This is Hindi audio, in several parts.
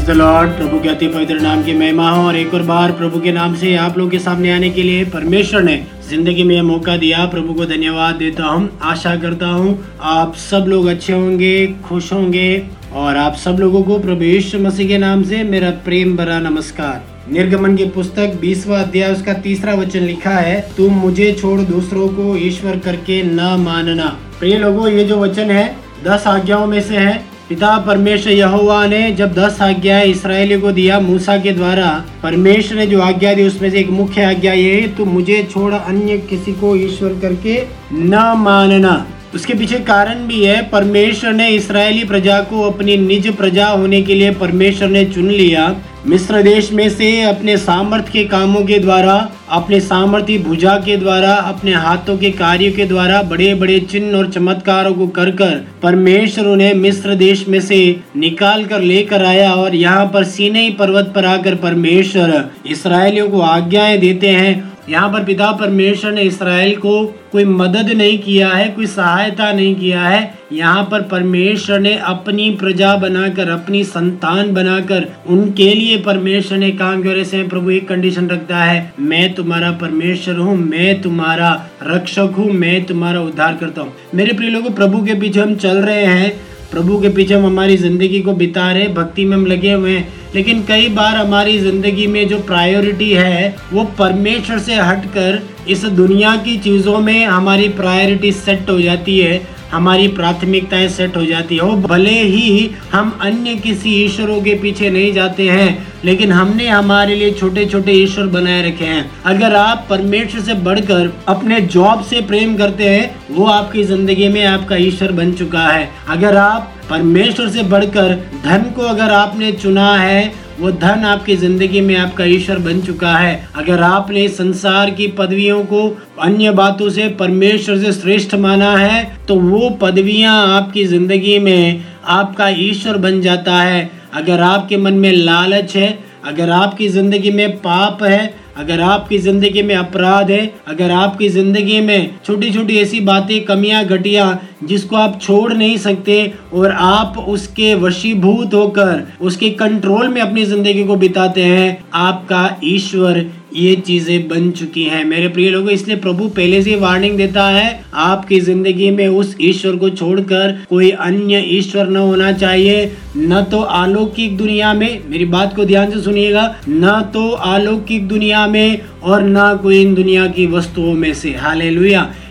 द लॉर्ड प्रभु के अति पवित्र नाम की महिमा हो और एक और बार प्रभु के नाम से आप लोग के सामने आने के लिए परमेश्वर ने ज़िंदगी में यह मौका दिया। प्रभु को धन्यवाद देता हूँ। आशा करता हूँ आप सब लोग अच्छे होंगे, खुश होंगे और आप सब लोगों को प्रभु यीशु मसीह के नाम से मेरा प्रेम भरा नमस्कार। निर्गमन की पुस्तक बीसवा अध्याय, उसका तीसरा वचन लिखा है, तुम मुझे छोड़, दूसरों को ईश्वर करके न मानना। प्रिय लोगों, ये जो वचन है, दस आज्ञाओं में से है। पिता परमेश्वर यहोवा ने जब दस आज्ञाएँ इसराइली को दिया मूसा के द्वारा, परमेश्वर ने जो आज्ञा दी, उसमें से एक मुख्य आज्ञा ये है तो मुझे छोड़ अन्य किसी को ईश्वर करके न मानना। उसके पीछे कारण भी है, परमेश्वर ने इसराइली प्रजा को अपनी निज प्रजा होने के लिए परमेश्वर ने चुन लिया। मिस्र देश में से अपने सामर्थ्य के कामों के द्वारा, अपने सामर्थ्य भुजा के द्वारा, अपने हाथों के कार्यों के द्वारा बड़े बड़े चिन्ह और चमत्कारों को कर कर परमेश्वर उन्हें मिस्र देश में से निकाल कर लेकर आया और यहाँ पर सीने पर्वत पर आकर परमेश्वर इसराइलियों को आज्ञाएँ देते हैं यहाँ पर पिता परमेश्वर ने इसराइल को कोई मदद नहीं किया है, कोई सहायता नहीं किया है। यहाँ पर परमेश्वर ने अपनी प्रजा बनाकर, अपनी संतान बनाकर उनके लिए परमेश्वर ने काम करे से प्रभु एक कंडीशन रखता है, मैं तुम्हारा परमेश्वर हूँ, मैं तुम्हारा रक्षक हूँ, मैं तुम्हारा उद्धार करता हूँ। मेरे प्रिय लोगों, प्रभु के पीछे हम चल रहे हैं। प्रभु के पीछे हम हमारी ज़िंदगी को बिता रहे भक्ति में हम लगे हुए हैं। लेकिन कई बार हमारी ज़िंदगी में जो प्रायोरिटी है, वो परमेश्वर से हटकर इस दुनिया की चीज़ों में हमारी प्रायोरिटी सेट हो जाती है। हमारी प्राथमिकताएँ सेट हो जाती है। भले ही हम अन्य किसी ईश्वरों के पीछे नहीं जाते हैं, लेकिन हमने हमारे लिए छोटे छोटे ईश्वर बनाए रखे हैं। अगर आप परमेश्वर से बढ़कर अपने जॉब से प्रेम करते हैं, वो आपकी ज़िंदगी में आपका ईश्वर बन चुका है। अगर आप परमेश्वर से बढ़कर धन को अगर आपने चुना है, वो धन आपकी ज़िंदगी में आपका ईश्वर बन चुका है। अगर आपने संसार की पदवियों को अन्य बातों से परमेश्वर से श्रेष्ठ माना है तो वो पदवियाँ आपकी ज़िंदगी में आपका ईश्वर बन जाता है। अगर आपके मन में लालच है, अगर आपकी ज़िंदगी में पाप है अगर आपकी ज़िंदगी में अपराध है, अगर आपकी ज़िंदगी में छोटी छोटी ऐसी बातें, कमियाँ, घटिया, जिसको आप छोड़ नहीं सकते और आप उसके वशीभूत होकर, उसके कंट्रोल में अपनी ज़िंदगी को बिताते हैं, आपका ईश्वर ये चीज़ें बन चुकी हैं। मेरे प्रिय लोगों, इसलिए प्रभु पहले से वार्निंग देता है, आपकी ज़िंदगी में उस ईश्वर को छोड़कर कोई अन्य ईश्वर न होना चाहिए। न तो अलौकिक दुनिया में, मेरी बात को ध्यान से सुनिएगा, न तो अलौकिक दुनिया में और न कोई इन दुनिया की वस्तुओं में से। हाले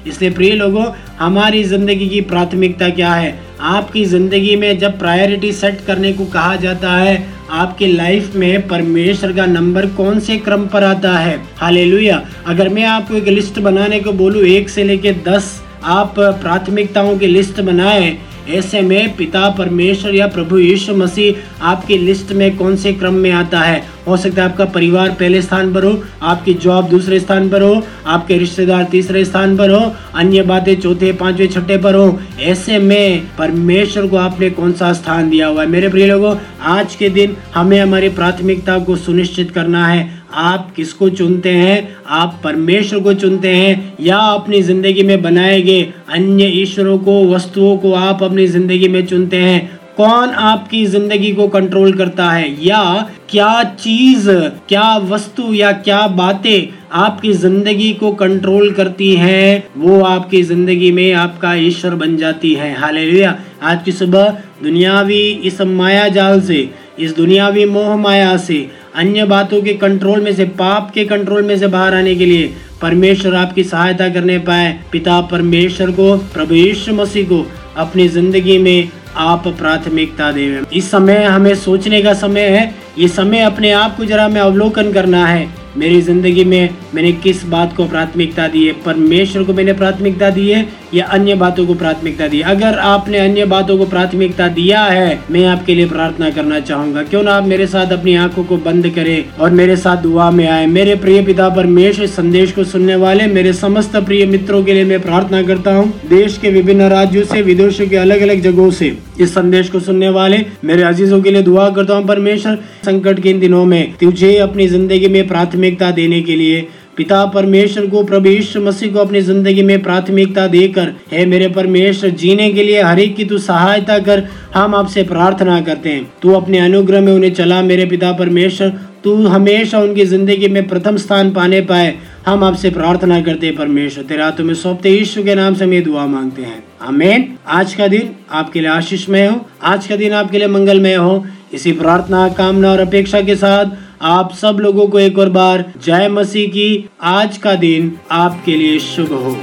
इसलिए प्रिय लोगों, हमारी ज़िंदगी की प्राथमिकता क्या है? आपकी ज़िंदगी में जब प्रायोरिटी सेट करने को कहा जाता है, आपके लाइफ में परमेश्वर का नंबर कौन से क्रम पर आता है? हाले अगर मैं आपको एक लिस्ट बनाने को बोलूँ, एक से लेके दस आप प्राथमिकताओं की लिस्ट बनाए ऐसे में पिता परमेश्वर या प्रभु यीशु मसीह आपकी लिस्ट में कौन से क्रम में आता है? हो सकता है आपका परिवार पहले स्थान पर हो, आपकी जॉब दूसरे स्थान पर हो, आपके रिश्तेदार तीसरे स्थान पर हो, अन्य बातें चौथे, पांचवे, छठे पर हो। ऐसे में परमेश्वर को आपने कौन सा स्थान दिया हुआ है? मेरे प्रिय लोगों, आज के दिन हमें हमारी प्राथमिकता को सुनिश्चित करना है। आप किसको चुनते हैं? आप परमेश्वर को चुनते हैं या अपनी ज़िंदगी में बनाए गए अन्य ईश्वरों को, वस्तुओं को आप अपनी ज़िंदगी में चुनते हैं? कौन आपकी ज़िंदगी को कंट्रोल करता है? या क्या चीज़, क्या वस्तु या क्या बातें आपकी ज़िंदगी को कंट्रोल करती हैं? वो आपकी ज़िंदगी में आपका ईश्वर बन जाती है। हालेलुया आज की सुबह दुनियावी इस माया जाल से, इस दुनियावी मोह माया से अन्य बातों के कंट्रोल में से, पाप के कंट्रोल में से बाहर आने के लिए परमेश्वर आपकी सहायता करने पाए। पिता परमेश्वर को, प्रभु यीशु मसीह को अपनी ज़िंदगी में आप प्राथमिकता देवे इस समय हमें सोचने का समय है। ये समय अपने आप को जरा में अवलोकन करना है। मेरी ज़िंदगी में मैंने किस बात को प्राथमिकता दी है? परमेश्वर को मैंने प्राथमिकता दी है। या अन्य बातों को प्राथमिकता दी। अगर आपने अन्य बातों को प्राथमिकता दिया है, मैं आपके लिए प्रार्थना करना चाहूँगा। क्यों ना आप मेरे साथ अपनी आँखों को बंद करें और मेरे साथ दुआ में आए। मेरे प्रिय पिता परमेश्वर संदेश को सुनने वाले मेरे समस्त प्रिय मित्रों के लिए मैं प्रार्थना करता हूँ। देश के विभिन्न राज्यों से, विदेशों के अलग अलग जगहों से इस संदेश को सुनने वाले मेरे अजीजों के लिए दुआ करता हूँ। परमेश्वर, संकट के इन दिनों में तुझे अपनी ज़िंदगी में प्राथमिकता देने के लिए पिता परमेश्वर को, प्रभु यीशु मसीह को अपनी ज़िंदगी में प्राथमिकता देकर, हे मेरे परमेश्वर, जीने के लिए हर एक की तू सहायता कर, हम आपसे प्रार्थना करते हैं। तू अपने अनुग्रह में उन्हें चला, मेरे पिता परमेश्वर। तू हमेशा उनकी ज़िंदगी में प्रथम स्थान पाने पाए। हम आपसे प्रार्थना करते हैं, परमेश्वर, तेरा तुम्हें सौंपते यीशु के नाम से हम ये दुआ मांगते हैं। आमेन। आज का दिन आपके लिए आशीषमय हो। आज का दिन आपके लिए मंगलमय हो। इसी प्रार्थना, कामना और अपेक्षा के साथ आप सब लोगों को एक और बार जय मसीह की आज का दिन आपके लिए शुभ हो।